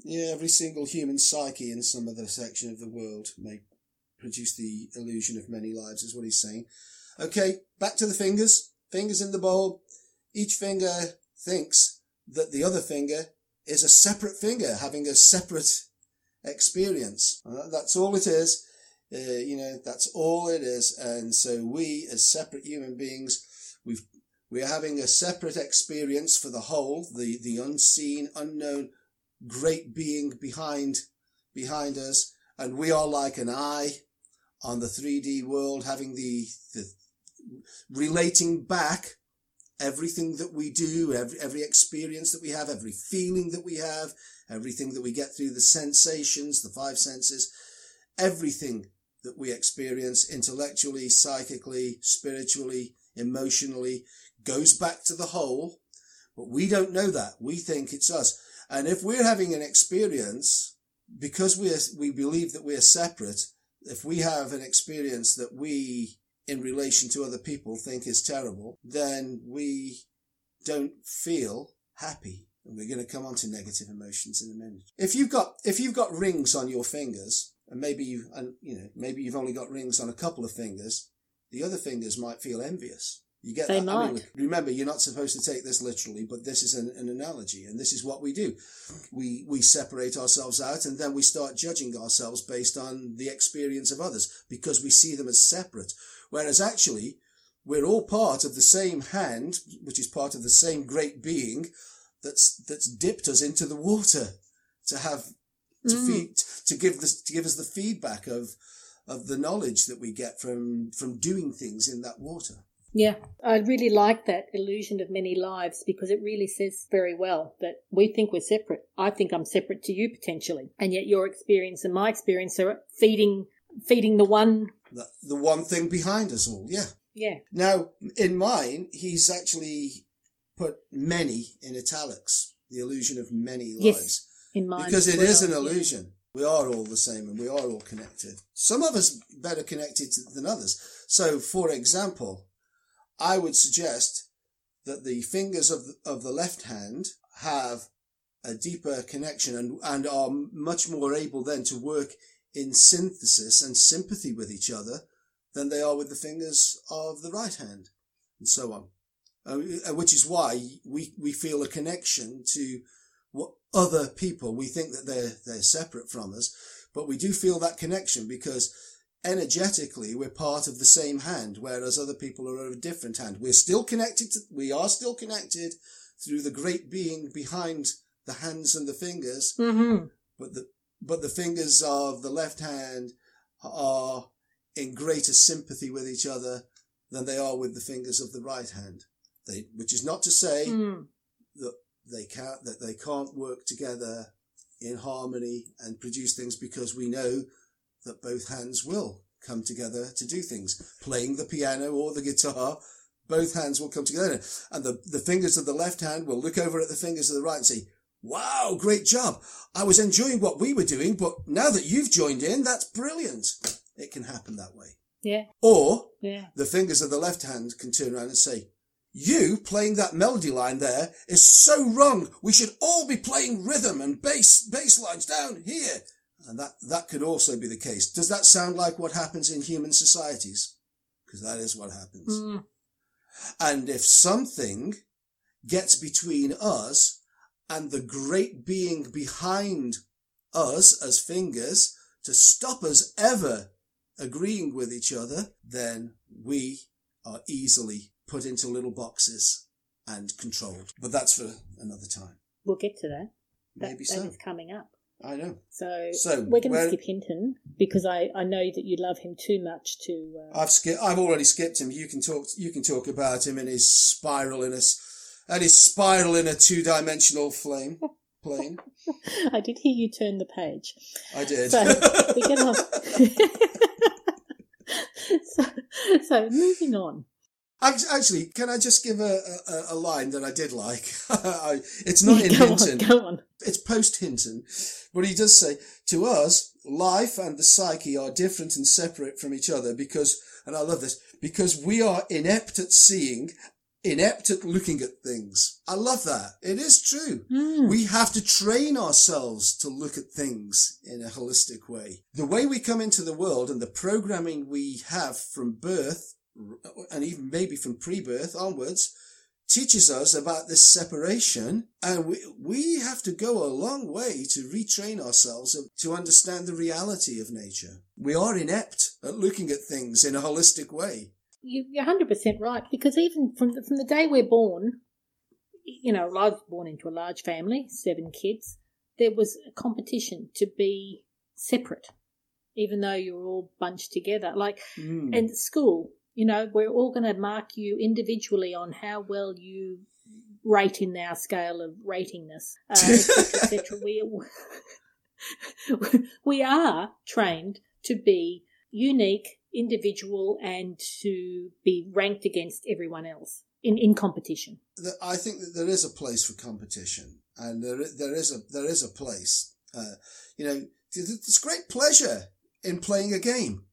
Speaker 2: Yeah, every single human psyche in some other section of the world may produce the illusion of many lives, is what he's saying. Okay, back to the fingers. Fingers in the bowl. Each finger thinks that the other finger is a separate finger having a separate experience. That's all it is. Uh, you know, that's all it is. And so we, as separate human beings, we've we are having a separate experience for the whole, the the unseen, unknown, great being behind behind us, and we are like an eye on the 3D world, having the the relating back everything that we do, every, every experience that we have, every feeling that we have, everything that we get through the sensations, the five senses, everything that we experience intellectually, psychically, spiritually, emotionally goes back to the whole. But we don't know that. We think it's us. And if we're having an experience, because we are, we believe that we're separate, if we have an experience that we in relation to other people think is terrible, then we don't feel happy. And we're going to come on to negative emotions in a minute. If you've got, if you've got rings on your fingers, and maybe you, and you know, maybe you've only got rings on a couple of fingers, the other fingers might feel envious. You get
Speaker 1: they
Speaker 2: that?
Speaker 1: might.
Speaker 2: I mean, remember, you're not supposed to take this literally, but this is an, an analogy, and this is what we do. We we separate ourselves out, and then we start judging ourselves based on the experience of others because we see them as separate. Whereas actually, we're all part of the same hand, which is part of the same great being that's that's dipped us into the water to have to
Speaker 1: Mm.
Speaker 2: feed to give this to give us the feedback of of the knowledge that we get from from doing things in that water.
Speaker 1: Yeah, I really like that illusion of many lives because it really says very well that we think we're separate. I think I'm separate to you potentially, and yet your experience and my experience are feeding feeding the one.
Speaker 2: The, the one thing behind us all, yeah.
Speaker 1: Yeah,
Speaker 2: Now, in mine, he's actually put many in italics. The illusion of many
Speaker 1: Yes,
Speaker 2: lives.
Speaker 1: in mine
Speaker 2: because it is an
Speaker 1: yeah.
Speaker 2: illusion. We are all the same and we are all connected. Some of us better connected than others. So, for example, I would suggest that the fingers of the, of the left hand have a deeper connection and, and are much more able then to work in synthesis and sympathy with each other than they are with the fingers of the right hand and so on. Uh, which is why we, we feel a connection to what other people. We think that they're, they're separate from us, but we do feel that connection because energetically we're part of the same hand, whereas other people are of a different hand. We're still connected to, we are still connected through the great being behind the hands and the fingers,
Speaker 1: Mm-hmm.
Speaker 2: but the, but the fingers of the left hand are in greater sympathy with each other than they are with the fingers of the right hand. They, which is not to say
Speaker 1: Mm.
Speaker 2: that they can't that they can't work together in harmony and produce things because we know that both hands will come together to do things. Playing the piano or the guitar, both hands will come together, and the the fingers of the left hand will look over at the fingers of the right and say. Wow, great job. I was enjoying what we were doing, but now that you've joined in, that's brilliant. It can happen that way.
Speaker 1: Yeah,
Speaker 2: Or
Speaker 1: yeah.
Speaker 2: the fingers of the left hand can turn around and say, you playing that melody line there is so wrong. We should all be playing rhythm and bass, bass lines down here. And that, that could also be the case. Does that sound like what happens in human societies? Because that is what happens.
Speaker 1: Mm.
Speaker 2: And if something gets between us and the great being behind us as fingers to stop us ever agreeing with each other, then we are easily put into little boxes and controlled. But that's for another time.
Speaker 1: We'll get to that. That,
Speaker 2: Maybe
Speaker 1: that
Speaker 2: so.
Speaker 1: is coming up.
Speaker 2: I know.
Speaker 1: So,
Speaker 2: So,
Speaker 1: we're going to skip Hinton because I, I know that you love him too much to. Uh,
Speaker 2: I've skipped. I've already skipped him. You can talk. You can talk about him and his spiral in a, s- and his spiral in a two-dimensional flame plane.
Speaker 1: I did hear you turn the page.
Speaker 2: I did.
Speaker 1: So we get on. so, so moving on.
Speaker 2: Actually, can I just give a, a, a line that I did like? It's not in
Speaker 1: go
Speaker 2: Hinton.
Speaker 1: on, go on.
Speaker 2: It's post Hinton, but he does say to us, life and the psyche are different and separate from each other because, and I love this, because we are inept at seeing, inept at looking at things. I love that. It is true.
Speaker 1: Mm.
Speaker 2: We have to train ourselves to look at things in a holistic way. The way we come into the world and the programming we have from birth and even maybe from pre-birth onwards teaches us about this separation and we, we have to go a long way to retrain ourselves to understand the reality of nature. We are inept at looking at things in a holistic way.
Speaker 1: You're 100% right because even from the, from the day we're born, you know, I was born into a large family, seven kids, there was a competition to be separate, even though you're all bunched together. Like, mm. and school, you know, we're all going to mark you individually on how well you rate in our scale of ratingness, uh, etc. Et we, we are trained to be unique, individual, and to be ranked against everyone else in, in competition.
Speaker 2: I think that there is a place for competition, and there there is a there is a place. Uh, you know, there's great pleasure in playing a game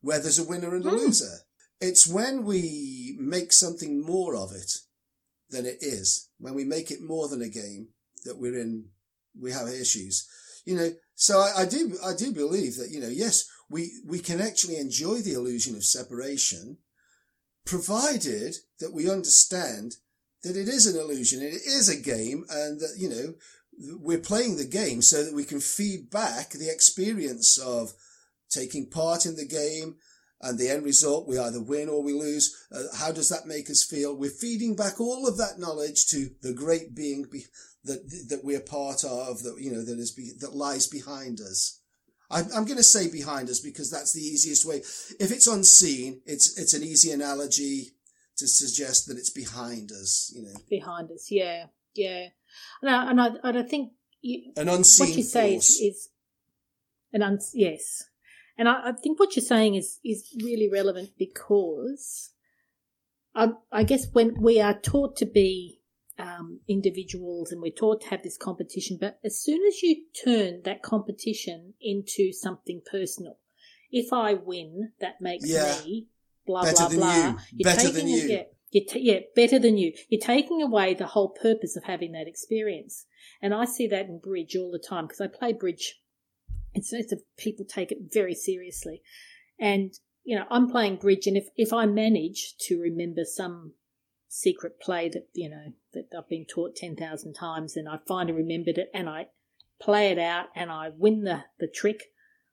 Speaker 2: where there's a winner and a mm. loser. It's when we make something more of it than it is, when we make it more than a game that we're in, we have issues. You know, so I, I do, I do believe that, you know, yes, we, we can actually enjoy the illusion of separation, provided that we understand that it is an illusion, it is a game, and that, you know, we're playing the game so that we can feed back the experience of taking part in the game, and the end result, we either win or we lose. Uh, how does that make us feel? We're feeding back all of that knowledge to the great being be, that that we're part of, that you know that is be, that lies behind us. I'm, I'm going to say behind us because that's the easiest way. If it's unseen, it's it's an easy analogy to suggest that it's behind us. You know,
Speaker 1: behind us. Yeah, yeah. And I, and I, and I think you,
Speaker 2: an unseen
Speaker 1: what you say is, is an uns yes and I, I, think what you're saying is is really relevant because I, I guess when we are taught to be um, individuals and we're taught to have this competition, but as soon as you turn that competition into something personal, if I win, that makes yeah. me blah
Speaker 2: better
Speaker 1: blah blah.
Speaker 2: You. You're better than you.
Speaker 1: yeah, you're t- yeah, better than you. You're taking away the whole purpose of having that experience. And I see that in bridge all the time because I play bridge it's, it's a, people take it very seriously. And, you know, I'm playing bridge and if, if I manage to remember some secret play that, you know, that I've been taught 10,000 times and I finally remembered it and I play it out and I win the, the trick,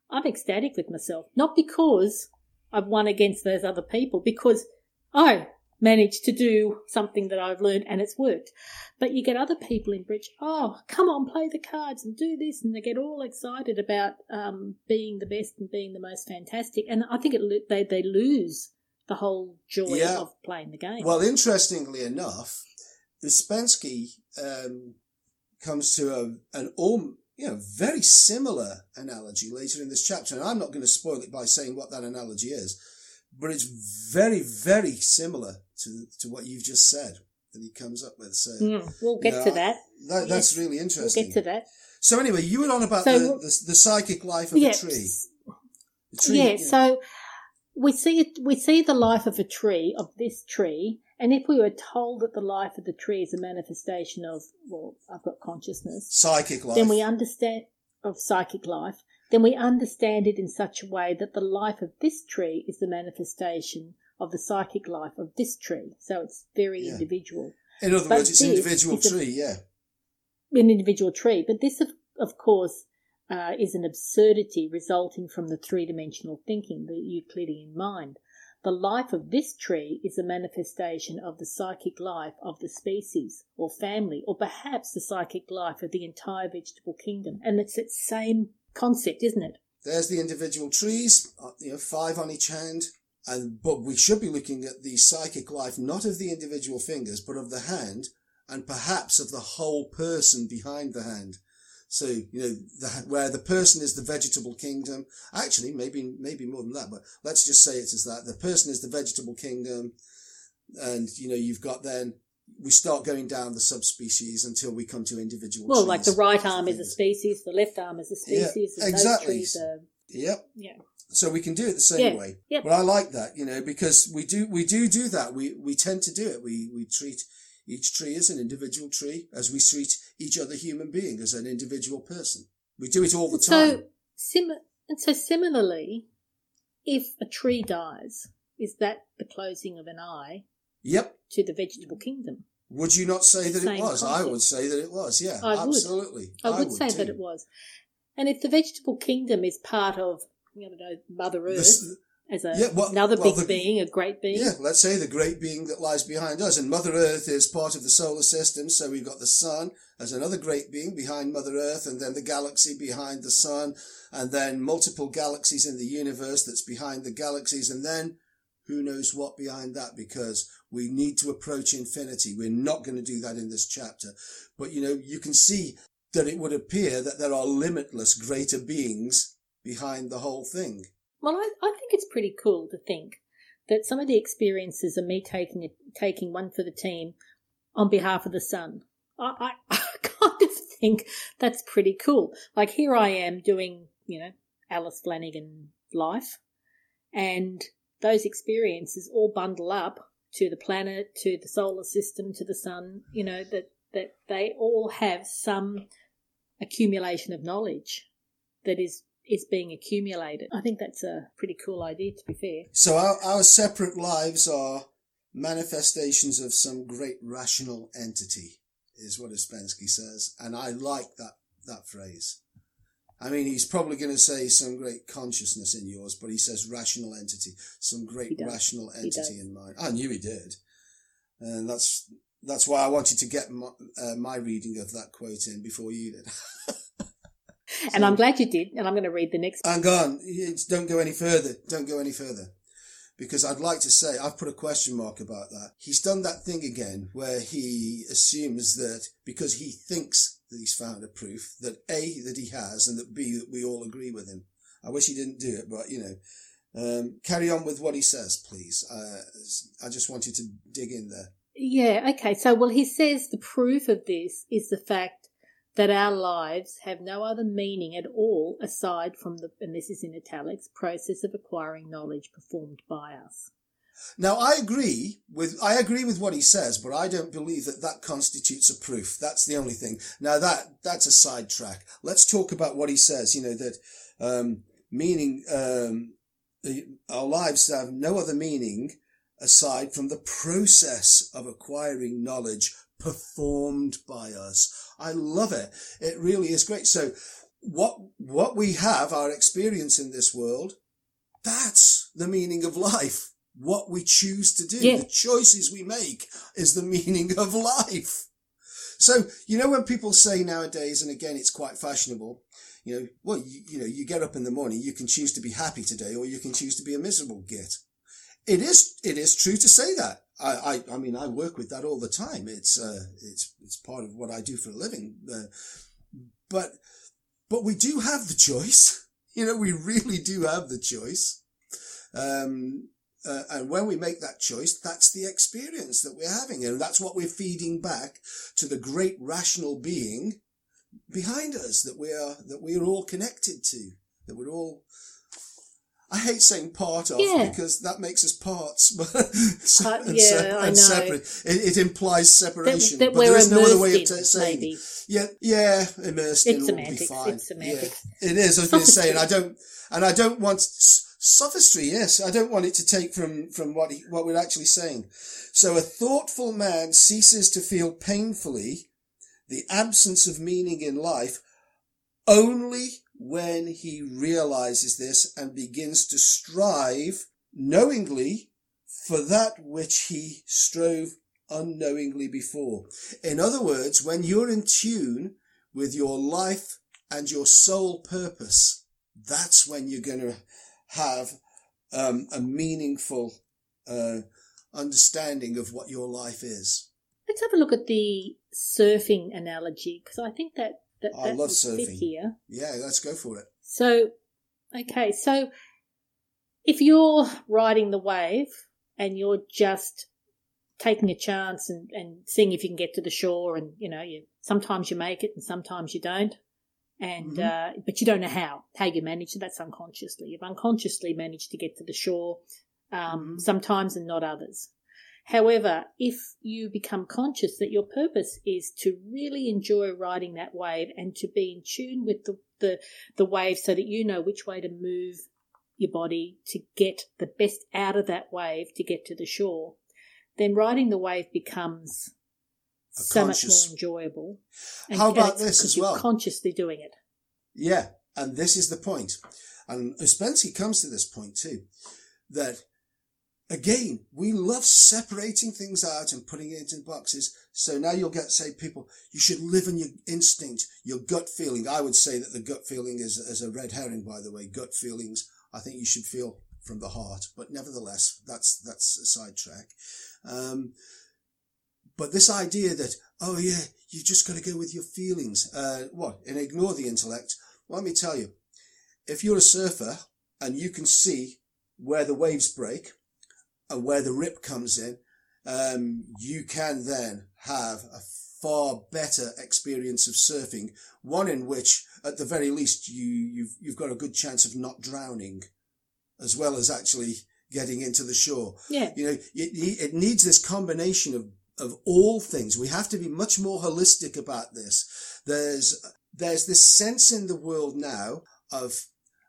Speaker 1: I'm ecstatic with myself. Not because I've won against those other people, because, I managed to do something that I've learned and it's worked. But you get other people in bridge, oh, come on, play the cards and do this. And they get all excited about um, being the best and being the most fantastic. And I think it, they, they lose the whole joy yeah. of playing the game.
Speaker 2: Well, interestingly enough, Ouspensky um, comes to a, an all, you know, very similar analogy later in this chapter. And I'm not going to spoil it by saying what that analogy is but it's very, very similar to to what you've just said that he comes up with. So
Speaker 1: mm, we'll get you know, to that.
Speaker 2: that that's really interesting.
Speaker 1: We'll get to that.
Speaker 2: So anyway, you were on about so, the, the, the psychic life of yeah, a tree.
Speaker 1: tree yeah. So we see it, we see the life of a tree of this tree, and if we were told that the life of the tree is a manifestation of well, I've got consciousness,
Speaker 2: psychic life,
Speaker 1: then we understand of psychic life then we understand it in such a way that the life of this tree is the manifestation of the psychic life of this tree. So it's very yeah. individual.
Speaker 2: In other but words, it's an individual tree, a, yeah.
Speaker 1: An individual tree. But this, of, of course, uh, is an absurdity resulting from the three dimensional thinking, the Euclidean mind. The life of this tree is a manifestation of the psychic life of the species or family, or perhaps the psychic life of the entire vegetable kingdom. And it's that same concept, isn't it?
Speaker 2: There's the individual trees, uh, you know, five on each hand. And, but we should be looking at the psychic life, not of the individual fingers, but of the hand and perhaps of the whole person behind the hand. So, you know, the, where the person is the vegetable kingdom. Actually, maybe, maybe more than that, but let's just say it as that. The person is the vegetable kingdom. And, you know, you've got then we start going down the subspecies until we come to individual.
Speaker 1: Well, trees. like the right arm is a species, the left arm is a species.
Speaker 2: Yeah, exactly.
Speaker 1: Are,
Speaker 2: yep.
Speaker 1: Yeah.
Speaker 2: So we can do it the same yeah. way.
Speaker 1: Yep.
Speaker 2: But I like that, you know, because we do we do do that. We we tend to do it. We we treat each tree is an individual tree, as we treat each other human being as an individual person. We do it all the time.
Speaker 1: So sim- and so similarly, if a tree dies, is that the closing of an eye?
Speaker 2: Yep.
Speaker 1: to the vegetable kingdom.
Speaker 2: Would you not say that
Speaker 1: Same
Speaker 2: it was? I would say that it was. Yeah,
Speaker 1: I would.
Speaker 2: absolutely.
Speaker 1: I would, say that it was. And if the vegetable kingdom is part of, I don't know, Mother Earth
Speaker 2: This-
Speaker 1: as a,
Speaker 2: Yeah, well-
Speaker 1: another
Speaker 2: well,
Speaker 1: big
Speaker 2: the-
Speaker 1: being, a great being,
Speaker 2: Yeah, let's say the great being that lies behind us. And Mother Earth is part of the solar system. So we've got the sun as another great being behind Mother Earth, and then the galaxy behind the sun, and then multiple galaxies in the universe that's behind the galaxies. And then who knows what behind that because we need to approach infinity. We're not going to do that in this chapter. But you know, you can see that it would appear that there are limitless greater beings behind the whole thing.
Speaker 1: Well, I, I think it's pretty cool to think that some of the experiences of me taking taking one for the team on behalf of the sun. I, I, I kind of think that's pretty cool. Like here I am doing, you know, Alice Flanagan life, and those experiences all bundle up to the planet, to the solar system, to the sun. You know that that they all have some accumulation of knowledge that is is being accumulated. I think that's a pretty cool idea, to be fair.
Speaker 2: So our, our separate lives are manifestations of some great rational entity, is what Ouspensky says, and I like that that phrase. I mean, he's probably going to say some great consciousness in yours, but he says rational entity, some great rational entity in mine. I knew he did, and that's that's why I wanted to get my, uh, my reading of that quote in before you did.
Speaker 1: And I'm glad you did, and I'm going to read the next.
Speaker 2: Hang on, It's- don't go any further. Don't go any further. Because I'd like to say, I've put a question mark about that. He's done that thing again where he assumes that because he thinks that he's found a proof, that A, that he has, and that B, that we all agree with him. I wish he didn't do it, but you know. Um, carry on with what he says, please. Uh, I just wanted to dig in there.
Speaker 1: Yeah, okay. So, well, he says the proof of this is the fact that our lives have no other meaning at all aside from the, and this is in italics, process of acquiring knowledge performed by us.
Speaker 2: Now, I agree with I agree with what he says, but I don't believe that that constitutes a proof. That's the only thing. Now that that's a sidetrack. Let's talk about what he says. You know that um, meaning um, our lives have no other meaning aside from the process of acquiring knowledge performed by us. I love it. It really is great. So what what we have, our experience in this world, that's the meaning of life. What we choose to do,
Speaker 1: Yeah.
Speaker 2: the choices we make is the meaning of life. So, you know, when people say nowadays, and again, it's quite fashionable, you know, well, you, you know, you get up in the morning, you can choose to be happy today, or you can choose to be a miserable git. It is, it is true to say that. I, I, I mean, I work with that all the time. It's, uh, it's, it's part of what I do for a living. Uh, but, but we do have the choice. You know, we really do have the choice. Um, uh, and when we make that choice, that's the experience that we're having. And that's what we're feeding back to the great rational being behind us that we are, that we are all connected to, that we're all, I hate saying part of
Speaker 1: Yeah.
Speaker 2: because that makes us parts, but
Speaker 1: yeah,
Speaker 2: sep-
Speaker 1: I know.
Speaker 2: separate. It, it implies separation.
Speaker 1: that
Speaker 2: but there is no other way of t- saying
Speaker 1: maybe.
Speaker 2: yeah, yeah, immersed
Speaker 1: It's
Speaker 2: in will be
Speaker 1: semantics,
Speaker 2: fine.
Speaker 1: it's semantics.
Speaker 2: Yeah, it is. I was going to say, and I don't, and I don't want sophistry. Yes, I don't want it to take from from what he, what we're actually saying. So, a thoughtful man ceases to feel painfully the absence of meaning in life only when he realizes this and begins to strive knowingly for that which he strove unknowingly before. In other words, when you're in tune with your life and your sole purpose, that's when you're going to have um, a meaningful uh, understanding of what your life is.
Speaker 1: Let's have a look at the surfing analogy because I think that that,
Speaker 2: I love surfing.
Speaker 1: here.
Speaker 2: Yeah, let's go for it.
Speaker 1: So, okay, so if you're riding the wave and you're just taking a chance and, and seeing if you can get to the shore, and you know, you sometimes you make it and sometimes you don't, and
Speaker 2: Mhm.
Speaker 1: uh, but you don't know how how you manage it. That's unconsciously. You've unconsciously managed to get to the shore um,
Speaker 2: Mhm.
Speaker 1: sometimes and not others. However, if you become conscious that your purpose is to really enjoy riding that wave and to be in tune with the, the, the wave so that you know which way to move your body to get the best out of that wave to get to the shore, then riding the wave becomes
Speaker 2: A
Speaker 1: so
Speaker 2: conscious-
Speaker 1: much more enjoyable.
Speaker 2: And, How about this as well?
Speaker 1: Consciously doing it.
Speaker 2: Yeah, and this is the point. And Ouspensky comes to this point too, that again, we love separating things out and putting it into boxes. So now you'll get, say, people, you should live on your instinct, your gut feeling. I would say that the gut feeling is, is a red herring, by the way. Gut feelings, I think you should feel from the heart, but nevertheless, that's, that's a sidetrack. Um, but this idea that, oh yeah, you've just got to go with your feelings, uh, what, and ignore the intellect. Well, let me tell you, if you're a surfer and you can see where the waves break where the rip comes in, um, you can then have a far better experience of surfing. One in which, at the very least, you, you've, you've got a good chance of not drowning as well as actually getting into the shore.
Speaker 1: Yeah.
Speaker 2: You know, it, it needs this combination of, of all things. We have to be much more holistic about this. There's, there's this sense in the world now of,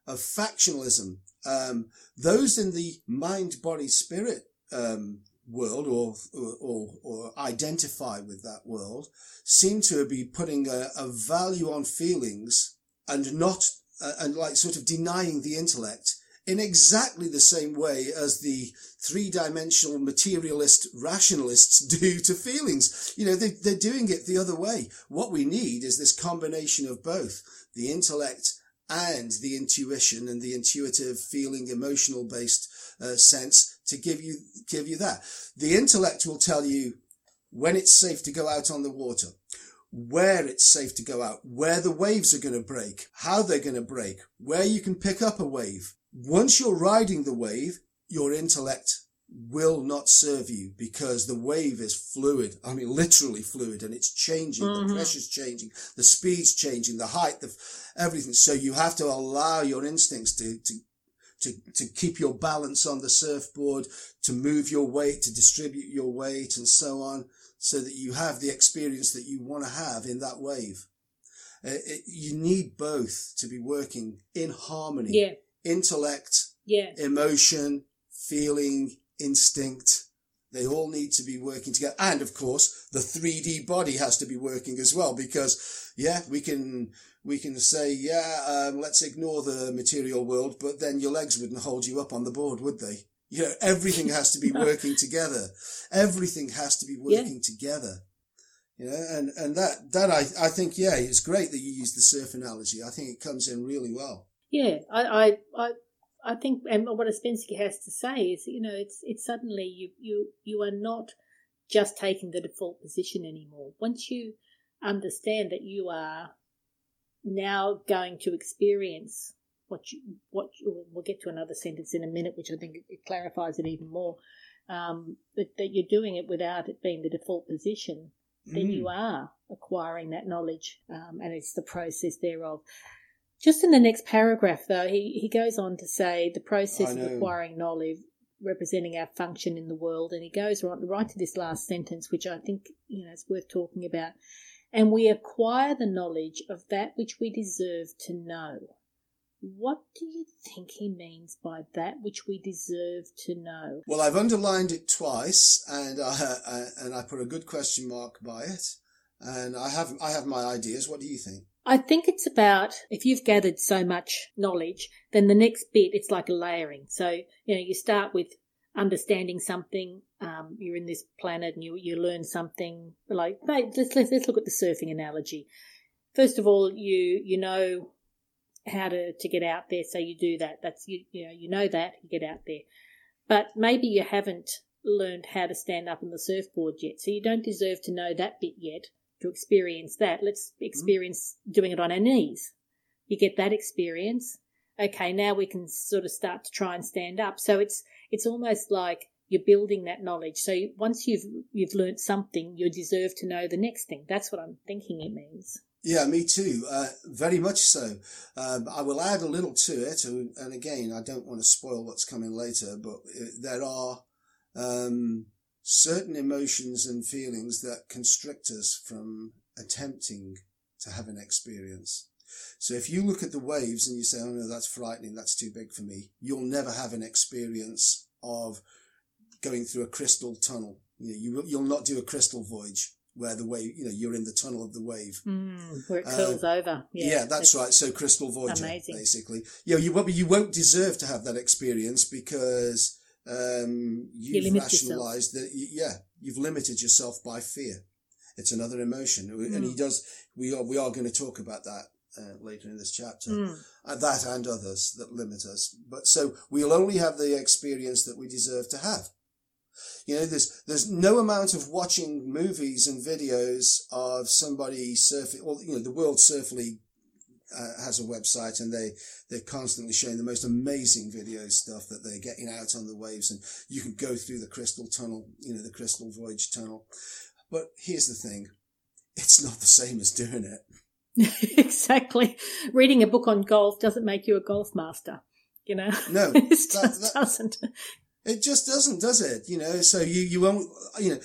Speaker 2: of factionalism. Um, those in the mind, body, spirit, um, world or, or, or identify with that world seem to be putting a, a value on feelings and not, uh, and like sort of denying the intellect in exactly the same way as the three-dimensional materialist rationalists do to feelings. You know, they, they're doing it the other way. What we need is this combination of both the intellect and the intuition and the intuitive feeling, emotional based uh, sense to give you, give you that. The intellect will tell you when it's safe to go out on the water, where it's safe to go out, where the waves are going to break, how they're going to break, where you can pick up a wave. Once you're riding the wave, your intellect will not serve you because the wave is fluid. I mean, literally fluid and it's changing.
Speaker 1: Mhm.
Speaker 2: The pressure's changing. The speed's changing. The height, the, everything. So you have to allow your instincts to, to, to, to keep your balance on the surfboard, to move your weight, to distribute your weight and so on so that you have the experience that you want to have in that wave. Uh, it, you need both to be working in harmony.
Speaker 1: Yeah.
Speaker 2: Intellect,
Speaker 1: Yeah.
Speaker 2: emotion, feeling, instinct. They all need to be working together. And of course, the 3D body has to be working as well because, yeah, we can, we can say, yeah, um, let's ignore the material world, but then your legs wouldn't hold you up on the board, would they? You know, everything has to be working together. Everything has to be
Speaker 1: Yeah.
Speaker 2: working together. You know, and, and that, that I, I think, yeah, it's great that you use the surf analogy. I think it comes in really well.
Speaker 1: Yeah, I, I, I, I think, and what Ouspensky has to say is, you know, it's it's suddenly you you you are not just taking the default position anymore. Once you understand that you are now going to experience what you what you, we'll get to another sentence in a minute, which I think it, it clarifies it even more. Um, that, that you're doing it without it being the default position, then
Speaker 2: Mm.
Speaker 1: you are acquiring that knowledge, um, and it's the process thereof. Just in the next paragraph, though, he, he goes on to say the process of acquiring knowledge representing our function in the world, and he goes right, right to this last sentence, which I think you know is worth talking about. And we acquire the knowledge of that which we deserve to know. What do you think he means by that which we deserve to know?
Speaker 2: Well, I've underlined it twice, and I, I and I put a good question mark by it, and I have I have my ideas. What do you think?
Speaker 1: I think it's about if you've gathered so much knowledge, then the next bit it's like a layering. So you know you start with understanding something. Um, you're in this planet and you you learn something. Like let's let's let's look at the surfing analogy. First of all, you you know how to to get out there, so you do that. That's you you know you know that you get out there, but maybe you haven't learned how to stand up on the surfboard yet, so you don't deserve to know that bit yet to experience that. Let's experience doing it on our knees. You get that experience. Okay, now we can sort of start to try and stand up. So it's it's almost like you're building that knowledge. So once you've you've learnt something, you deserve to know the next thing. That's what I'm thinking it means.
Speaker 2: Yeah, me too. Uh, very much so. Um, I will add a little to it, and and again, I don't want to spoil what's coming later, but uh, there are um, certain emotions and feelings that constrict us from attempting to have an experience. So if you look at the waves and you say, "Oh no, that's frightening. That's too big for me," you'll never have an experience of going through a crystal tunnel You know, you will, you'll not do a crystal voyage where the wave, you know, you're in the tunnel of the wave.
Speaker 1: Mm, where it curls uh, over.
Speaker 2: Yeah, yeah that's right. So crystal voyage, basically. Yeah, you, you, you won't deserve to have that experience because um, you've you rationalized yourself. that, yeah, you've limited yourself by fear. It's another emotion. Mm. And he mm. does, we are, we are going to talk about that uh, later in this chapter. Mm. Uh, that and others that limit us. But so we'll only have the experience that we deserve to have. You know, there's there's no amount of watching movies and videos of somebody surfing. Well, you know, the World Surf League uh, has a website and they they're constantly showing the most amazing video stuff that they're getting out on the waves and you can go through the crystal tunnel you know the crystal voyage tunnel. But here's the thing it's not the same as doing
Speaker 1: it. Exactly. Reading a book on golf doesn't make you a golf master you know?
Speaker 2: No
Speaker 1: it just that, that, doesn't.
Speaker 2: it just doesn't, does it? You know, so you, you won't, you know,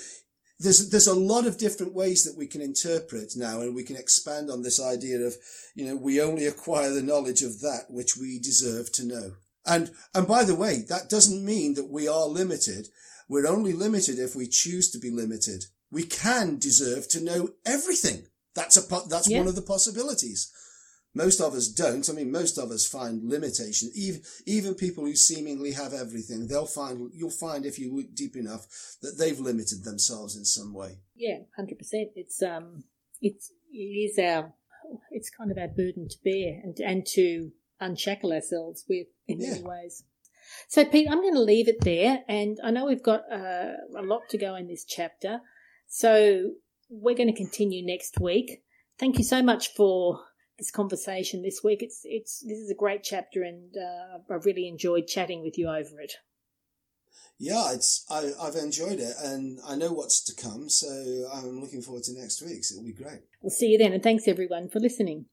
Speaker 2: there's, there's a lot of different ways that we can interpret now and we can expand on this idea of, you know, we only acquire the knowledge of that which we deserve to know. And, and by the way, that doesn't mean that we are limited. We're only limited if we choose to be limited. We can deserve to know everything. That's a, that's yeah. one of the possibilities. Most of us don't. I mean, most of us find limitation. Even, even people who seemingly have everything, they'll find, you'll find if you look deep enough that they've limited themselves in some way.
Speaker 1: Yeah, 100%. It's, um, it's, it is our, it's kind of our burden to bear and, and to unshackle ourselves with in yeah. many ways. So, Pete, I'm going to leave it there. And I know we've got uh, a lot to go in this chapter. So, we're going to continue next week. Thank you so much for this conversation this week. It's it's this is a great chapter, and uh, I really enjoyed chatting with you over it.
Speaker 2: Yeah, it's I, I've enjoyed it, and I know what's to come. So I'm looking forward to next week. So it'll be great.
Speaker 1: We'll see you then, and thanks everyone for listening.